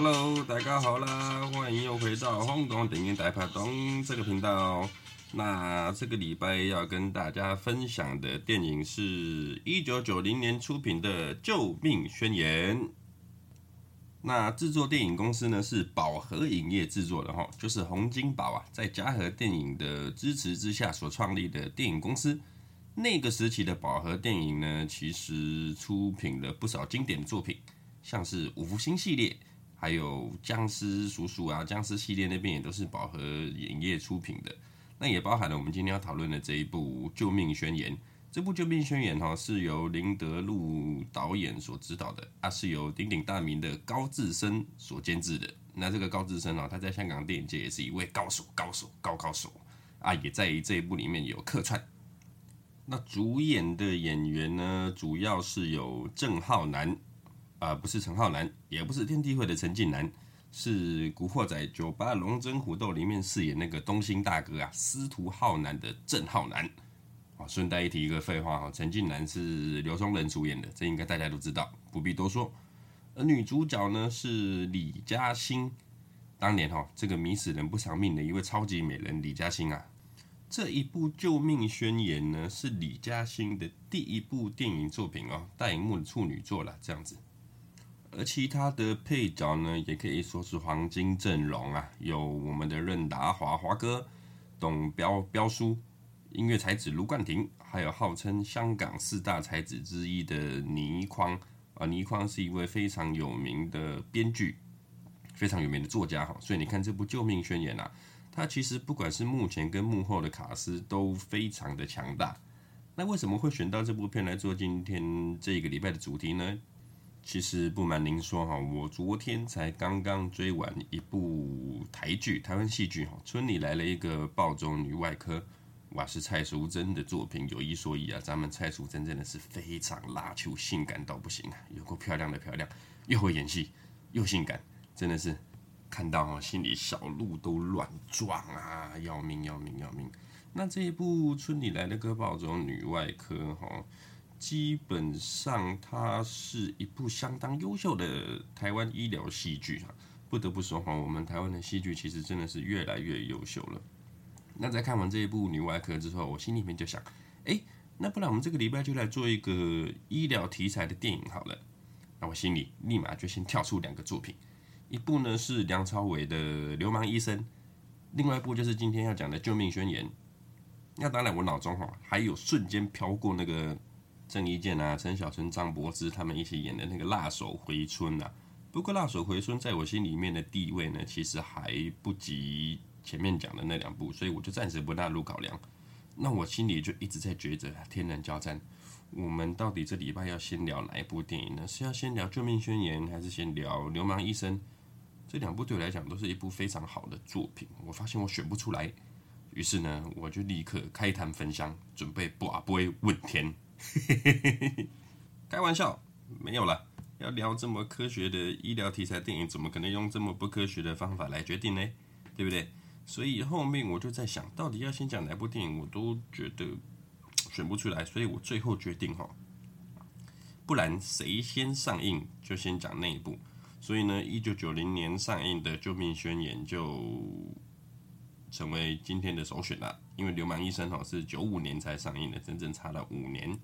Hello，大家好啦，欢迎又回到香港电影大排档这个频道。那这个礼拜要跟大家分享的电影是一九九零年出品的《救命宣言》。那制作电影公司呢是宝和影业制作的哈，就是洪金宝啊，在嘉禾电影的支持之下所创立的电影公司。那个时期的宝和电影呢，其实出品了不少经典作品，像是五福星系列，还有僵尸叔叔啊，僵尸系列那边也都是宝和影业出品的。那也包含了我们今天要讨论的这一部《救命宣言》。这部《救命宣言》哈是由林德禄导演所指导的，啊，是由鼎鼎大名的高志森所监制的。那这个高志森啊，他在香港电影界也是一位高手，高手，高高手啊，也在这一部里面有客串。那主演的演员呢，主要是有郑浩南，啊、不是陈浩南，也不是天地会的陈近南，是《古惑仔酒吧龙争虎斗》里面饰演那个东兴大哥啊，司徒浩南的郑浩南。啊，顺带一提一个废话哈，陈近南是刘松仁主演的，这应该大家都知道，不必多说。而女主角呢是李嘉欣，当年哈这个迷死人不偿命的一位超级美人李嘉欣啊。这一部《救命宣言》呢，是李嘉欣的第一部电影作品哦，大荧幕的处女作了，这样子。而其他的配角呢，也可以说是黄金阵容啊，有我们的任达华华哥、董彪彪叔、音乐才子卢冠廷，还有号称香港四大才子之一的倪匡啊，倪匡是一位非常有名的编剧，非常有名的作家哈，所以你看这部《救命宣言》啊。他其实不管是幕前跟幕后的卡司都非常的强大。那为什么会选到这部片来做今天这个礼拜的主题呢？其实不瞒您说哈，我昨天才刚刚追完一部台剧，台湾戏剧哈，村里来了一个暴走女外科，哇，是蔡淑臻的作品。有一说一啊，咱们蔡淑臻真的是非常拉球，性感到不行啊，有够漂亮的漂亮，又会演戏又性感，真的是。看到哈，心里小鹿都乱撞啊，要命要命要命！那这一部《村里来了个暴走女外科》哈，基本上它是一部相当优秀的台湾医疗戏剧哈。不得不说哈，我们台湾的戏剧其实真的是越来越优秀了。那在看完这一部女外科之后，我心里面就想，哎，那不然我们这个礼拜就来做一个医疗题材的电影好了。那我心里立马就先跳出两个作品。一部呢是梁朝伟的《流氓医生》，另外一部就是今天要讲的《救命宣言》。那当然，我脑中哈还有瞬间飘过那个郑伊健啊、陈小春、张柏芝他们一起演的那个《辣手回春》啊。不过《辣手回春》在我心里面的地位呢，其实还不及前面讲的那两部，所以我就暂时不纳入考量。那我心里就一直在抉择，天人交战。我们到底这礼拜要先聊哪一部电影呢？是要先聊《救命宣言》，还是先聊《流氓医生》？这两部对我来讲都是一部非常好的作品，我发现我选不出来，于是呢，我就立刻开坛焚香，准备跋杯问天。开玩笑，没有了。要聊这么科学的医疗题材电影，怎么可能用这么不科学的方法来决定呢？对不对？所以后面我就在想，到底要先讲哪部电影，我都觉得选不出来，所以我最后决定哈，不然谁先上映就先讲那一部。所以呢，一九九零年上映的《救命宣言》就成为今天的首选了。因为《流氓医生》哈是九五年才上映的，整整差了五年。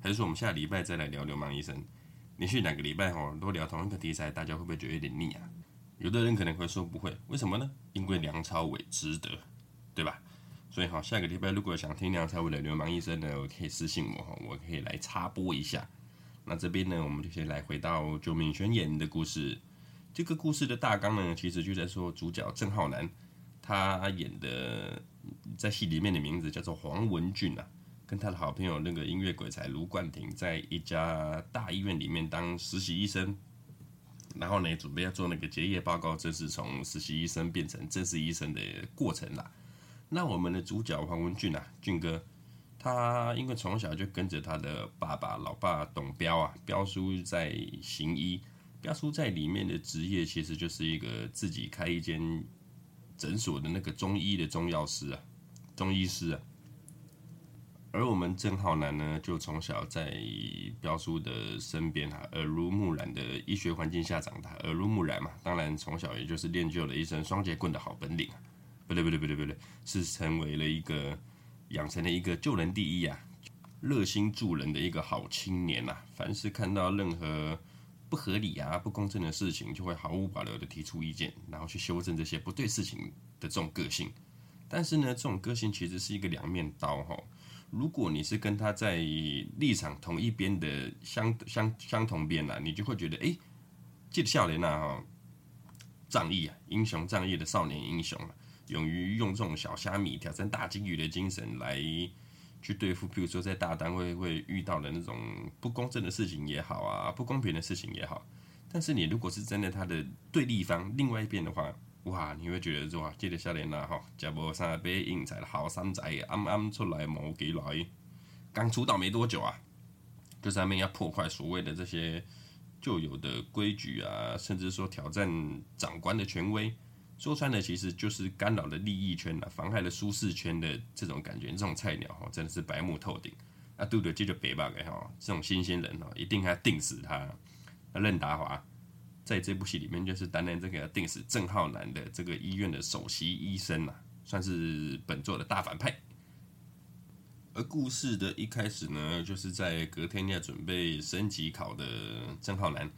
还是说我们下礼拜再来聊《流氓医生》？连续两个礼拜哈都聊同一个题材，大家会不会觉得有点腻啊？有的人可能会说不会，为什么呢？因为梁朝伟值得，对吧？所以哈，下个礼拜如果想听梁朝伟的《流氓医生》呢，可以私信我哈，我可以来插播一下。那这边呢，我们就先来回到《救命宣言》的故事。这个故事的大纲呢，其实就在说主角郑浩南，他演的在戏里面的名字叫做黄文俊啊，跟他的好朋友那个音乐鬼才卢冠廷，在一家大医院里面当实习医生。然后呢，准备要做那个结业报告，这是从实习医生变成正式医生的过程啦。那我们的主角黄文俊啊，俊哥。他因为从小就跟着他的爸爸、老爸董彪啊，彪叔在行医。彪叔在里面的职业其实就是一个自己开一间诊所的那个中医的中药师啊，中医师啊。而我们郑浩南呢，就从小在彪叔的身边啊，耳濡目染的医学环境下长大，耳濡目染嘛，当然从小也就是练就了一身双截棍的好本领啊。不对不对不对不对，是成为了一个养成了一个救人第一啊，热心助人的一个好青年呐。凡是看到任何不合理啊、不公正的事情，就会毫无保留的提出意见，然后去修正这些不对事情的这种个性。但是呢，这种个性其实是一个两面刀哈。如果你是跟他在立场同一边的相相相同边呐，你就会觉得哎，这个少年呐哈，仗义啊，英雄仗义的少年英雄啊。勇于用这种小虾米挑战大鲸鱼的精神来去对付，比如说在大单位会遇到的那种不公正的事情也好啊，不公平的事情也好。但是你如果是站在他的对立方，另外一边的话，哇，你会觉得说哇，这个少年呐，哈，假不三杯英才好三仔，啱啱出来冇几来，刚出道没多久啊，就在那边要破坏所谓的这些旧有的规矩啊，甚至说挑战长官的权威。说穿了，其实就是干扰了利益圈了，妨害了舒适圈的这种感觉。这种菜鸟哈，真的是白目透顶。那，杜德接着北霸给哈，这种新鲜人哈，一定要定死他。那任达华在这部戏里面就是担任这个定死郑浩南的这个医院的首席医生呐，算是本作的大反派。而故事的一开始呢，就是在隔天要准备升级考的郑浩南。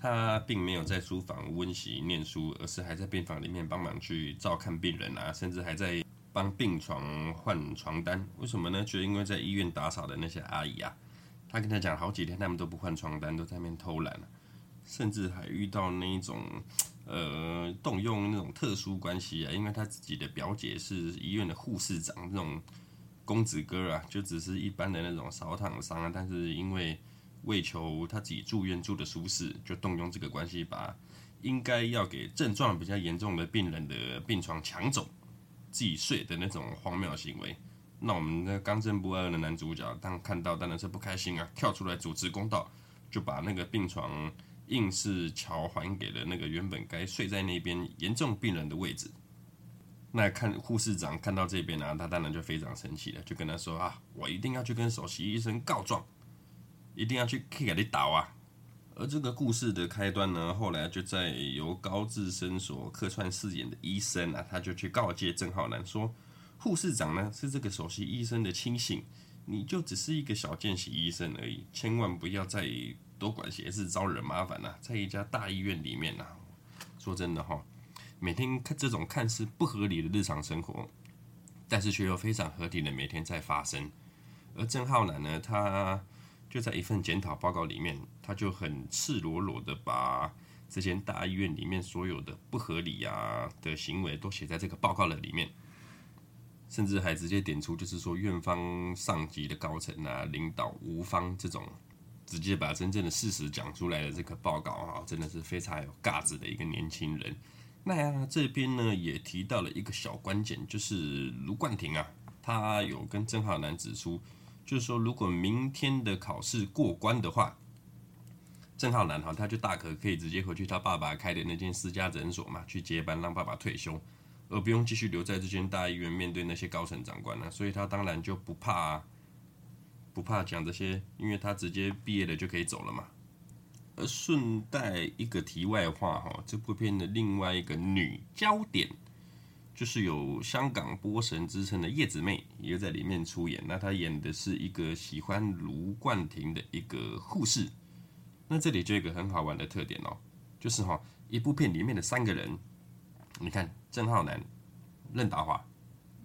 他并没有在书房温习念书，而是还在病房里面帮忙去照看病人啊，甚至还在帮病床换床单。为什么呢？就因为在医院打扫的那些阿姨啊，他跟他讲好几天，他们都不换床单，都在那边偷懒，甚至还遇到那一种呃动用那种特殊关系啊，因为他自己的表姐是医院的护士长，那种公子哥啊，就只是一般的那种扫躺伤啊，但是因为。为求他自己住院住的舒适，就动用这个关系，把应该要给症状比较严重的病人的病床抢走，自己睡的那种荒谬行为。那我们的刚正不阿的男主角，当看到当然是不开心啊，跳出来主持公道，就把那个病床硬是乔还给了那个原本该睡在那边严重病人的位置。那看护士长看到这边呢、他当然就非常生气了，就跟他说啊，我一定要去跟首席医生告状。一定要去给你倒啊！而这个故事的开端呢，后来就在由高志森所客串饰演的医生啊，他就去告诫郑浩南说，护士长呢是这个首席医生的亲信，你就只是一个小见习医生而已，千万不要再多管闲事，招惹麻烦了、啊。在一家大医院里面呐、啊，说真的哈，每天看这种看似不合理的日常生活，但是却又非常合理的每天在发生。而郑浩南呢，他。就在一份检讨报告里面，他就很赤裸裸的把这间大医院里面所有的不合理啊的行为都写在这个报告的里面，甚至还直接点出，就是说院方上级的高层啊、领导无方这种，直接把真正的事实讲出来的这个报告啊，真的是非常有架子的一个年轻人。那呀，这边呢也提到了一个小关键，就是卢冠廷啊，他有跟郑浩南指出。就是说，如果明天的考试过关的话，郑浩南哈他就大可可以直接回去他爸爸开的那间私家诊所嘛，去接班让爸爸退休，而不用继续留在这间大医院面对那些高层长官了。所以他当然就不怕不怕讲这些，因为他直接毕业了就可以走了嘛。而顺带一个题外话哈，这部片的另外一个女焦点。就是有香港波神之称的叶子妹也在里面出演，那她演的是一个喜欢卢冠廷的一个护士。那这里就有一个很好玩的特点哦，就是哈一部片里面的三个人，你看郑浩南、任达华、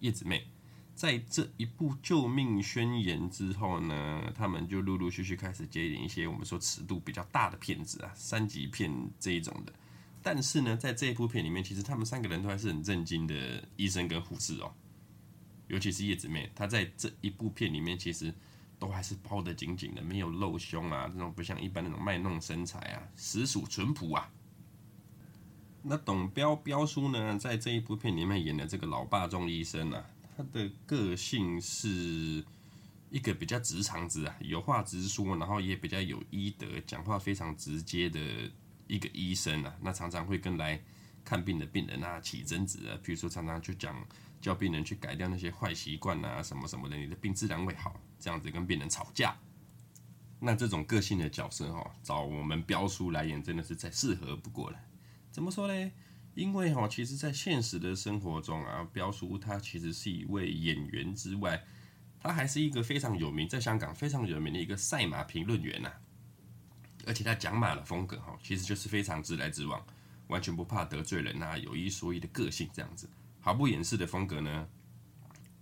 叶子妹，在这一部《救命宣言》之后呢，他们就陆陆续续开始接演一些我们说尺度比较大的片子啊，三级片这一种的。但是呢，在这一部片里面，其实他们三个人都还是很正经的医生跟护士哦。尤其是叶子妹，她在这一部片里面，其实都还是包得紧紧的，没有露胸啊，这种不像一般那种卖弄身材啊，实属淳朴啊。那董彪彪叔呢，在这一部片里面演的这个老爸中医生啊，他的个性是一个比较直肠子啊，有话直说，然后也比较有医德，讲话非常直接的。一个医生啊，那常常会跟来看病的病人啊起争执啊，比如说常常就讲叫病人去改掉那些坏习惯啊什么什么的，你的病自然会好。这样子跟病人吵架，那这种个性的角色哈，找我们标叔来演真的是再适合不过了。怎么说呢？因为哈，其实在现实的生活中啊，标叔他其实是一位演员之外，他还是一个非常有名，在香港非常有名的一个赛马评论员呐。而且他讲马的风格哈，其实就是非常直来直往，完全不怕得罪人呐，有一说一的个性这样子，毫不掩饰的风格呢。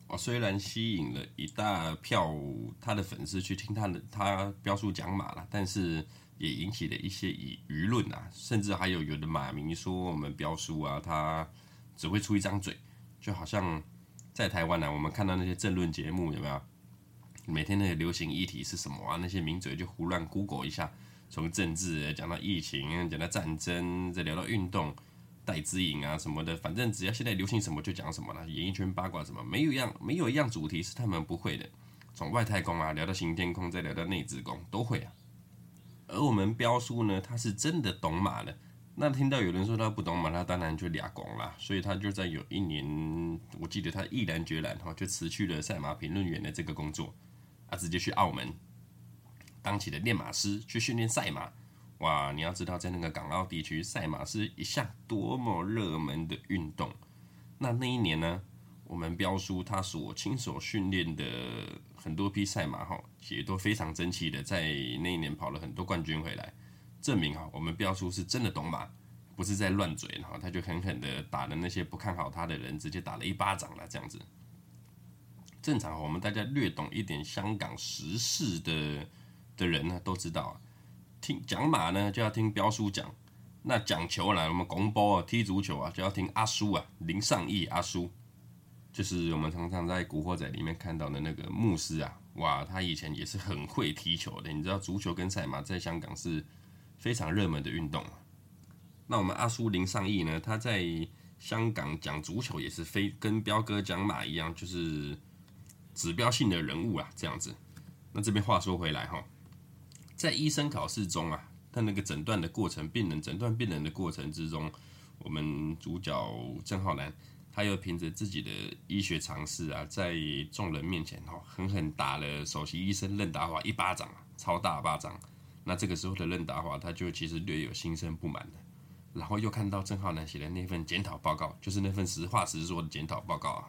我，虽然吸引了一大票他的粉丝去听他的他标叔讲马了，但是也引起了一些舆舆论啊，甚至还有有的马迷说我们标叔啊，他只会出一张嘴，就好像在台湾呢、啊，我们看到那些政论节目有没有？每天那些流行议题是什么啊？那些名嘴就胡乱 Google 一下。从政治讲到疫情，讲到战争，再聊到运动、戴资颖啊什么的，反正只要现在流行什么就讲什么了。演艺圈八卦什么，没有一样没有一样主题是他们不会的。从外太空啊聊到行天空，再聊到内子宫，都会啊。而我们标叔呢，他是真的懂马的。那听到有人说他不懂马，他当然就俩拱了。所以他就在有一年，我记得他毅然决然哈，就辞去了赛马评论员的这个工作，他直接去澳门。当起了练马师，去训练赛马。哇，你要知道，在那个港澳地区，赛马是一项多么热门的运动。那那一年呢，我们标叔他所亲手训练的很多匹赛马，哈，也都非常争气的，在那一年跑了很多冠军回来，证明哈，我们标叔是真的懂马，不是在乱嘴，然后他就狠狠的打了那些不看好他的人，直接打了一巴掌了，这样子。正常，我们大家略懂一点香港时事的。的人呢都知道啊，听讲马呢就要听标叔讲，那讲球呢，我们广播啊踢足球啊就要听阿叔啊林尚义阿叔，就是我们常常在古惑仔里面看到的那个牧师啊，哇，他以前也是很会踢球的，你知道足球跟赛马在香港是非常热门的运动。那我们阿叔林尚义呢，他在香港讲足球也是非跟彪哥讲马一样，就是指标性的人物啊，这样子。那这边话说回来哈。在医生考试中啊，他那个诊断的过程，病人诊断病人的过程之中，我们主角郑浩南，他又凭着自己的医学常识啊，在众人面前哈，狠狠打了首席医生任达华一巴掌，超大巴掌。那这个时候的任达华，他就其实略有心生不满的。然后又看到郑浩南写的那份检讨报告，就是那份实话实说的检讨报告啊。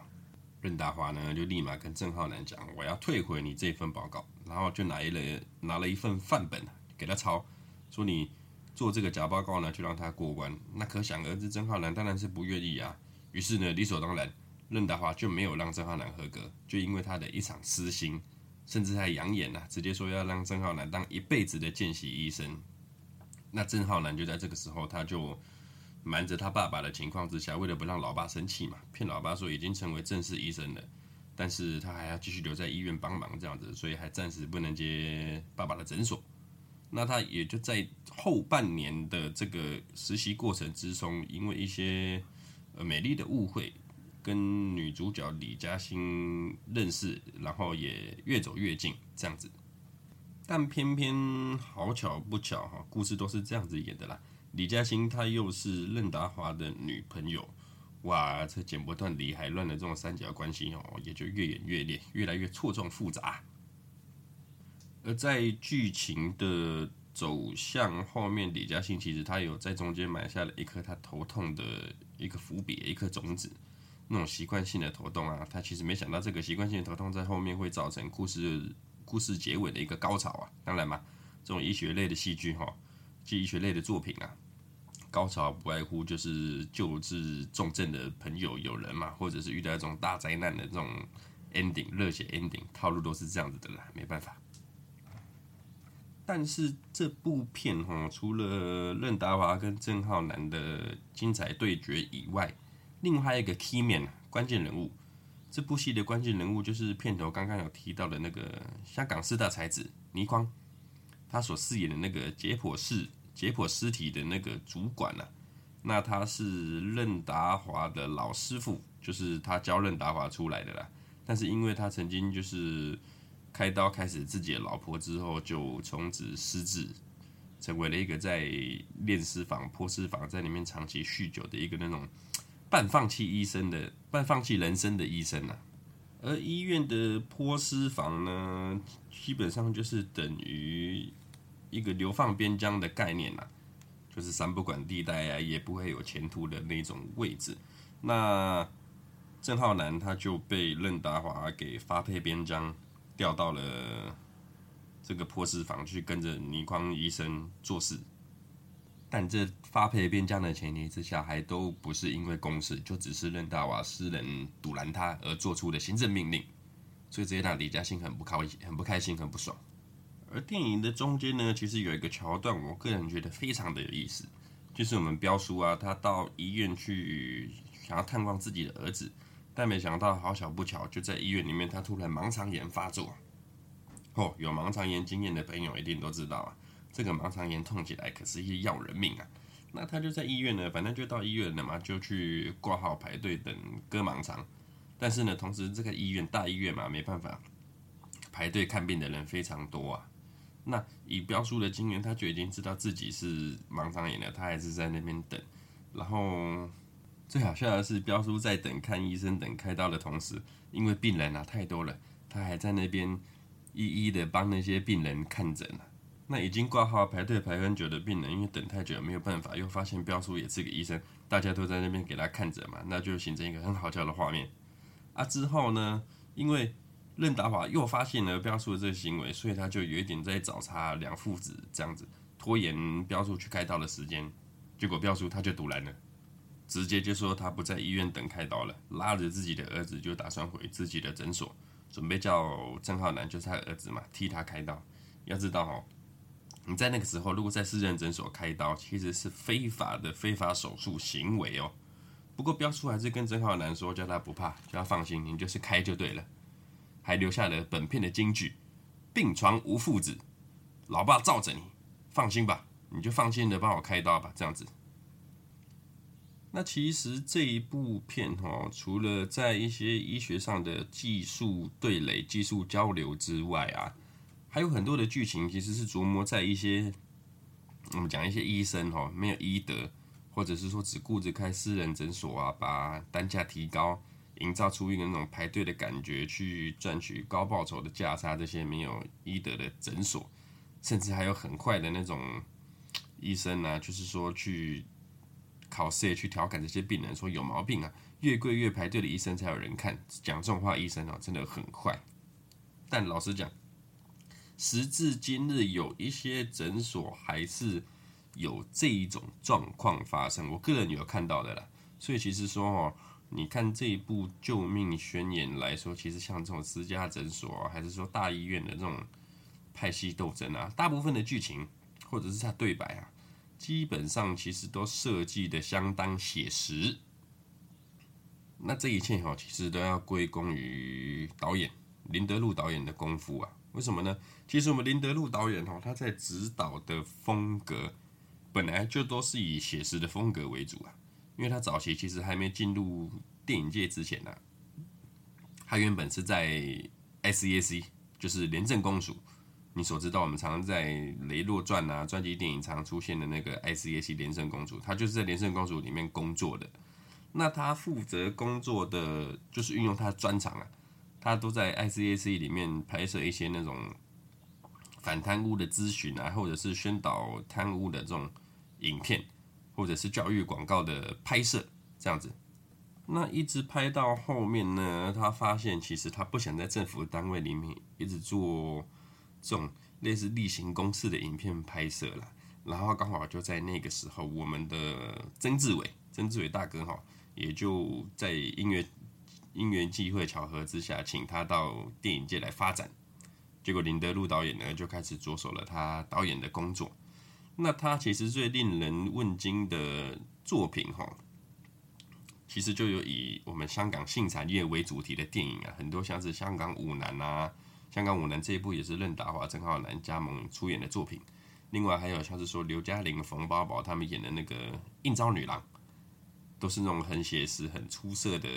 任达华呢，就立马跟郑浩南讲：“我要退回你这份报告。”然后就拿了拿了一份范本给他抄，说：“你做这个假报告呢，就让他过关。”那可想而知，郑浩南当然是不愿意啊。于是呢，理所当然，任达华就没有让郑浩南合格，就因为他的一场私心，甚至还扬言啊，直接说要让郑浩南当一辈子的见习医生。那郑浩南就在这个时候，他就。瞒着他爸爸的情况之下，为了不让老爸生气嘛，骗老爸说已经成为正式医生了，但是他还要继续留在医院帮忙这样子，所以还暂时不能接爸爸的诊所。那他也就在后半年的这个实习过程之中，因为一些呃美丽的误会，跟女主角李嘉欣认识，然后也越走越近这样子。但偏偏好巧不巧哈，故事都是这样子演的啦。李嘉欣她又是任达华的女朋友，哇，这剪不断理还乱的这种三角关系哦，也就越演越烈，越来越错综复杂。而在剧情的走向后面，李嘉欣其实她有在中间埋下了一颗她头痛的一个伏笔，一颗种子，那种习惯性的头痛啊，她其实没想到这个习惯性的头痛在后面会造成故事故事结尾的一个高潮啊。当然嘛，这种医学类的戏剧哈，即医学类的作品啊。高潮不外乎就是救治重症的朋友友人嘛，或者是遇到一种大灾难的这种 ending 热血 ending 套路都是这样子的啦，没办法。但是这部片哈，除了任达华跟郑浩南的精彩对决以外，另外一个 key man 关键人物。这部戏的关键人物就是片头刚刚有提到的那个香港四大才子倪匡，他所饰演的那个解剖室。解剖尸体的那个主管呢、啊？那他是任达华的老师傅，就是他教任达华出来的啦。但是因为他曾经就是开刀开始自己的老婆之后，就从此失智，成为了一个在炼尸房、破尸房在里面长期酗酒的一个那种半放弃医生的、半放弃人生的医生啊。而医院的破尸房呢，基本上就是等于一个流放边疆的概念啊，就是三不管地带啊，也不会有前途的那种位置。那郑浩南他就被任达华给发配边疆，调到了这个破事房去跟着倪匡医生做事。但这发配边疆的前提之下，还都不是因为公事，就只是任达华私人阻拦他而做出的行政命令，所以这也让李嘉欣很不开心、很不开心、很不爽。而电影的中间呢，其实有一个桥段，我个人觉得非常的有意思，就是我们标叔啊，他到医院去想要探望自己的儿子，但没想到好巧不巧，就在医院里面，他突然盲肠炎发作。哦，有盲肠炎经验的朋友一定都知道啊。这个盲肠炎痛起来可是一要人命啊！那他就在医院呢，反正就到医院了嘛，就去挂号排队等割盲肠。但是呢，同时这个医院大医院嘛，没办法，排队看病的人非常多啊。那以标叔的经验，他就已经知道自己是盲肠炎了，他还是在那边等。然后最好笑的是，标叔在等看医生、等开刀的同时，因为病人啊太多了，他还在那边一一的帮那些病人看诊。那已经挂号排队排很久的病人，因为等太久没有办法，又发现标叔也是个医生，大家都在那边给他看诊嘛，那就形成一个很好笑的画面。啊，之后呢，因为任达华又发现了标叔的这个行为，所以他就有一点在找茬两父子这样子拖延标叔去开刀的时间，结果标叔他就赌烂了，直接就说他不在医院等开刀了，拉着自己的儿子就打算回自己的诊所，准备叫郑浩南就是他儿子嘛替他开刀。要知道哦。你在那个时候，如果在私人诊所开刀，其实是非法的非法手术行为哦。不过标叔还是跟郑浩南说，叫他不怕，叫他放心，你就是开就对了。还留下了本片的金句：“病床无父子，老爸罩着你，放心吧，你就放心的帮我开刀吧。”这样子。那其实这一部片哦，除了在一些医学上的技术对垒、技术交流之外啊。还有很多的剧情其实是琢磨在一些，我们讲一些医生哈没有医德，或者是说只顾着开私人诊所啊，把单价提高，营造出一个那种排队的感觉，去赚取高报酬的价差。这些没有医德的诊所，甚至还有很坏的那种医生啊，就是说去考试去调侃这些病人，说有毛病啊，越贵越排队的医生才有人看。讲这种话，医生啊真的很坏。但老实讲。时至今日，有一些诊所还是有这一种状况发生，我个人有看到的啦。所以其实说哦，你看这一部《救命宣言》来说，其实像这种私家诊所，还是说大医院的这种派系斗争啊，大部分的剧情或者是他对白啊，基本上其实都设计的相当写实。那这一切哈，其实都要归功于导演林德禄导演的功夫啊。为什么呢？其实我们林德禄导演哦，他在指导的风格本来就都是以写实的风格为主啊。因为他早期其实还没进入电影界之前呢，他原本是在 SAC，就是廉政公署。你所知道，我们常常在《雷洛传》啊专辑电影常出现的那个 SAC 廉政公署，他就是在廉政公署里面工作的。那他负责工作的就是运用他的专长啊。他都在 ICAC 里面拍摄一些那种反贪污的咨询啊，或者是宣导贪污的这种影片，或者是教育广告的拍摄这样子。那一直拍到后面呢，他发现其实他不想在政府单位里面一直做这种类似例行公事的影片拍摄了。然后刚好就在那个时候，我们的曾志伟，曾志伟大哥哈，也就在音乐。因缘际会巧合之下，请他到电影界来发展，结果林德禄导演呢就开始着手了他导演的工作。那他其实最令人问津的作品哈，其实就有以我们香港性产业为主题的电影啊，很多像是《香港舞男》啊，《香港舞男》这一部也是任达华、郑浩南加盟出演的作品。另外还有像是说刘嘉玲、冯宝宝他们演的那个《应召女郎》，都是那种很写实、很出色的。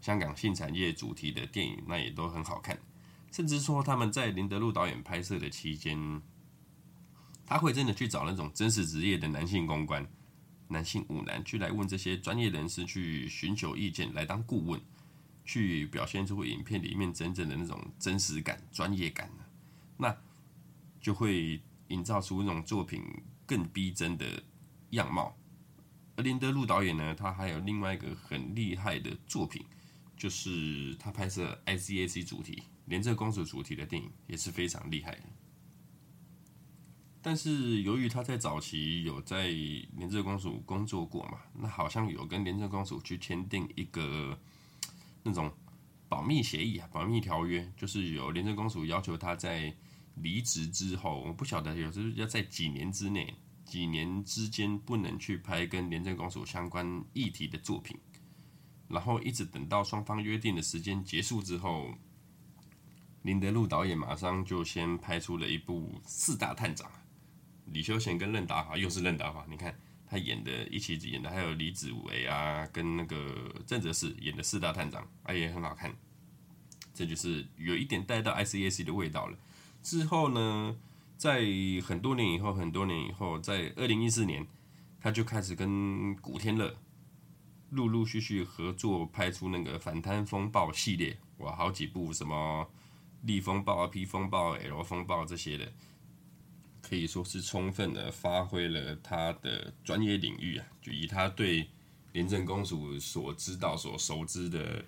香港性产业主题的电影，那也都很好看。甚至说他们在林德禄导演拍摄的期间，他会真的去找那种真实职业的男性公关、男性舞男去来问这些专业人士去寻求意见，来当顾问，去表现出影片里面真正的那种真实感、专业感，那就会营造出那种作品更逼真的样貌。而林德禄导演呢，他还有另外一个很厉害的作品，就是他拍摄 ICAC 主题、连泽公主主题的电影，也是非常厉害的。但是由于他在早期有在廉政公署工作过嘛，那好像有跟廉政公署去签订一个那种保密协议啊，保密条约，就是有廉政公署要求他在离职之后，我不晓得有时要在几年之内。几年之间不能去拍跟廉政公署相关议题的作品，然后一直等到双方约定的时间结束之后，林德禄导演马上就先拍出了一部《四大探长》，李修贤跟任达华又是任达华，你看他演的一起演的还有李子维啊，跟那个郑则仕演的四大探长，哎也很好看，这就是有一点带到 ICAC 的味道了。之后呢？在很多年以后，很多年以后，在二零一四年，他就开始跟古天乐陆陆续续合作，拍出那个反贪风暴系列，哇，好几部什么逆风暴、P 风暴、L 风暴这些的，可以说是充分的发挥了他的专业领域啊，就以他对廉政公署所知道、所熟知的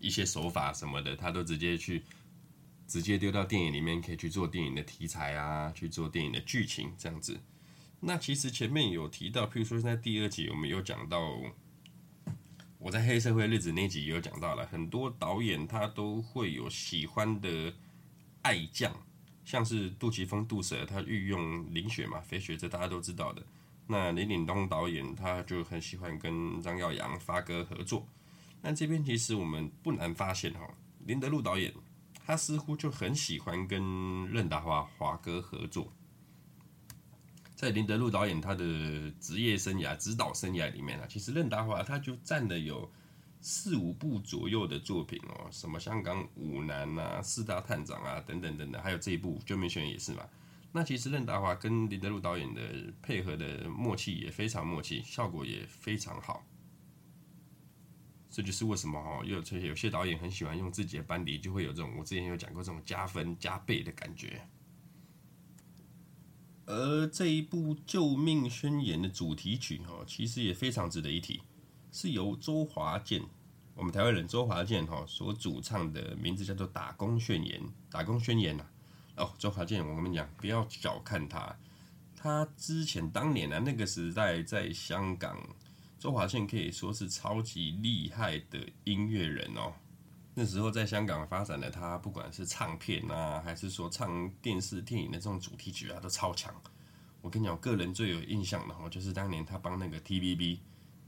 一些手法什么的，他都直接去。直接丢到电影里面，可以去做电影的题材啊，去做电影的剧情这样子。那其实前面有提到，譬如说在第二集我们有讲到，我在黑社会日子那集也有讲到了，很多导演他都会有喜欢的爱将，像是杜琪峰杜社他御用林雪嘛，飞雪这大家都知道的。那林岭东导演他就很喜欢跟张耀扬发哥合作。那这边其实我们不难发现哈，林德禄导演。他似乎就很喜欢跟任达华华哥合作。在林德禄导演他的职业生涯、指导生涯里面啊，其实任达华他就占了有四五部左右的作品哦，什么香港舞男啊、四大探长啊等等等等，还有这一部《救命宣言》也是嘛。那其实任达华跟林德禄导演的配合的默契也非常默契，效果也非常好。这就是为什么哈，有些有些导演很喜欢用自己的班底，就会有这种我之前有讲过这种加分加倍的感觉。而这一部《救命宣言》的主题曲哈，其实也非常值得一提，是由周华健，我们台湾人周华健哈所主唱的，名字叫做《打工宣言》。打工宣言呐，哦，周华健，我跟你讲，不要小看他，他之前当年啊那个时代在香港。周华健可以说是超级厉害的音乐人哦。那时候在香港发展的他，不管是唱片啊，还是说唱电视电影的这种主题曲啊，都超强。我跟你讲，我个人最有印象的哦，就是当年他帮那个 TVB《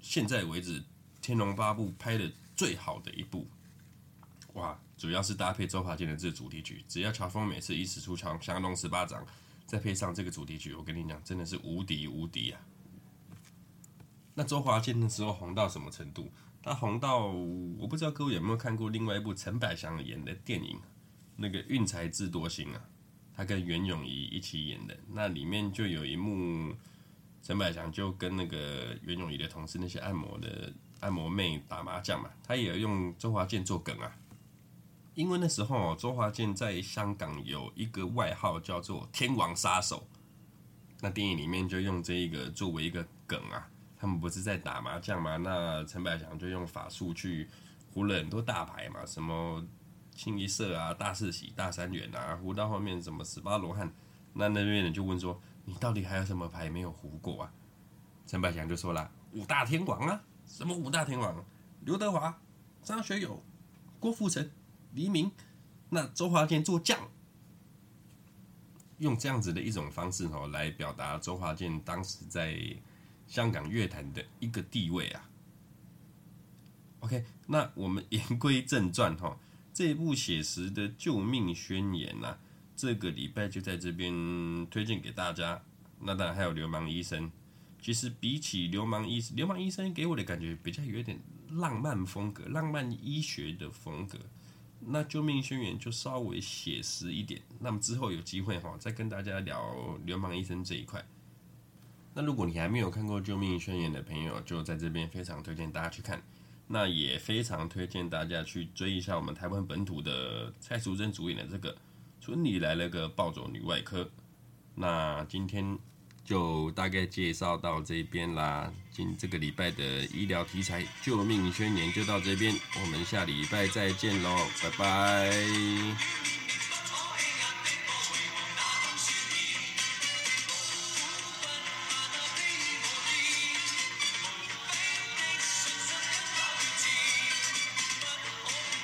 现在为止《天龙八部》拍的。最好的一部，哇！主要是搭配周华健的这个主题曲，只要乔峰每次一使出强降龙十八掌，再配上这个主题曲，我跟你讲，真的是无敌无敌啊！那周华健那时候红到什么程度？他红到我不知道各位有没有看过另外一部陈百祥演的电影，那个《运财智多星》啊，他跟袁咏仪一起演的，那里面就有一幕，陈百祥就跟那个袁咏仪的同事那些按摩的。按摩妹打麻将嘛，他也用周华健做梗啊。因为那时候周华健在香港有一个外号叫做“天王杀手”，那电影里面就用这一个作为一个梗啊。他们不是在打麻将吗？那陈百祥就用法术去胡了很多大牌嘛，什么清一色啊、大四喜、大三元啊，胡到后面什么十八罗汉。那那边人就问说：“你到底还有什么牌没有胡过啊？”陈百祥就说了：“五大天王啊。”什么五大天王？刘德华、张学友、郭富城、黎明，那周华健做将。用这样子的一种方式哦，来表达周华健当时在香港乐坛的一个地位啊。OK，那我们言归正传哈，这部写实的救命宣言呐、这个礼拜就在这边推荐给大家。那当然还有流氓医生，其实比起流氓医流氓医生给我的感觉比较有点浪漫风格，浪漫医学的风格。那救命宣言就稍微写实一点。那么之后有机会哈，再跟大家聊流氓医生这一块。那如果你还没有看过救命宣言的朋友，就在这边非常推荐大家去看。那也非常推荐大家去追一下我们台湾本土的蔡淑臻主演的这个《村里来了个暴走女外科》。那今天就大概介绍到这边啦。今这个礼拜的医疗题材《救命宣言》就到这边，我们下礼拜再见喽，拜拜。